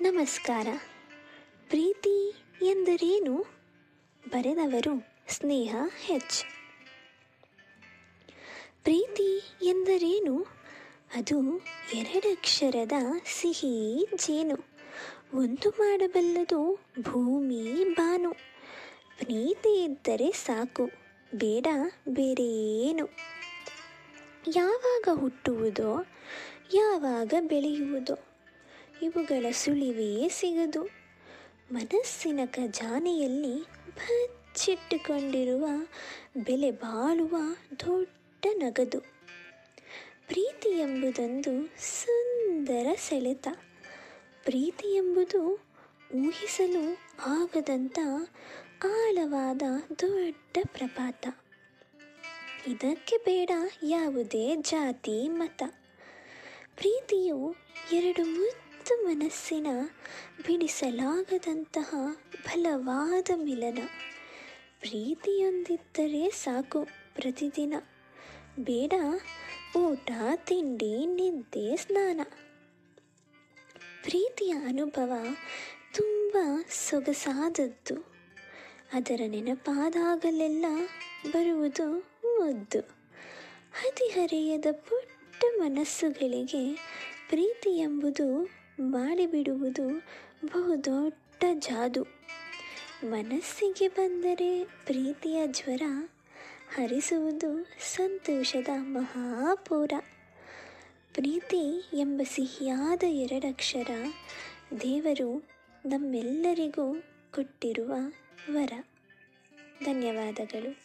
ನಮಸ್ಕಾರ. ಪ್ರೀತಿ ಎಂದರೇನು? ಬರೆದವರು ಸ್ನೇಹ ಹೆಚ್. ಪ್ರೀತಿ ಎಂದರೇನು? ಅದು ಎರಡಕ್ಷರದ ಸಿಹಿ ಜೇನು. ಒಂದು ಮಾಡಬಲ್ಲದು ಭೂಮಿ ಬಾನು. ಪ್ರೀತಿ ಇದ್ದರೆ ಸಾಕು, ಬೇಡ ಬೇರೇನು. ಯಾವಾಗ ಹುಟ್ಟುವುದೋ, ಯಾವಾಗ ಬೆಳೆಯುವುದೋ. ಇವುಗಳ ಸುಳಿವೇ ಸಿಗದು. ಮನಸ್ಸಿನ ಖಜಾನೆಯಲ್ಲಿ ಬಚ್ಚಿಟ್ಟುಕೊಂಡಿರುವ ಬೆಲೆ ಬಾಳುವ ದೊಡ್ಡ ನಗದು. ಪ್ರೀತಿ ಎಂಬುದೊಂದು ಸುಂದರ ಸೆಳೆತ. ಪ್ರೀತಿ ಎಂಬುದು ಊಹಿಸಲು ಆಗದಂಥ ಆಳವಾದ ದೊಡ್ಡ ಪ್ರಪಾತ. ಇದಕ್ಕೆ ಬೇಡ ಯಾವುದೇ ಜಾತಿ, ಮತ. ಪ್ರೀತಿಯು ಎರಡು ಮುದ್ದು ಮನಸ್ಸಿನ ಬಿಡಿಸಲಾಗದಂತಹ ಬಲವಾದ ಮಿಲನ. ಪ್ರೀತಿಯೊಂದಿದ್ದರೆ ಸಾಕು ಪ್ರತಿದಿನ. ಬೇಡ, ಊಟ, ತಿಂಡಿ, ನಿದ್ದೆ, ಸ್ನಾನ. ಪ್ರೀತಿಯ ಅನುಭವ ತುಂಬ ಸೊಗಸಾದದ್ದು. ಅದರ ನೆನಪಾದಾಗಲೆಲ್ಲ ಬರುವುದು ಮುದ್ದು. ಹದಿಹರೆಯದ ಪುಟ್ಟ ಮನಸ್ಸುಗಳಿಗೆ ಪ್ರೀತಿ ಎಂಬುದು ಮಾಡಿಬಿಡುವುದು ಬಹುದೊಡ್ಡ ಜಾದು. ಮನಸ್ಸಿಗೆ ಬಂದರೆ ಪ್ರೀತಿಯ ಜ್ವರ, ಹರಿಸುವುದು ಸಂತೋಷದ ಮಹಾಪೂರ. ಪ್ರೀತಿ ಎಂಬ ಸಿಹಿಯಾದ ಎರಡಕ್ಷರ ದೇವರು ನಮ್ಮೆಲ್ಲರಿಗೂ ಕೊಟ್ಟಿರುವ ವರ. ಧನ್ಯವಾದಗಳು.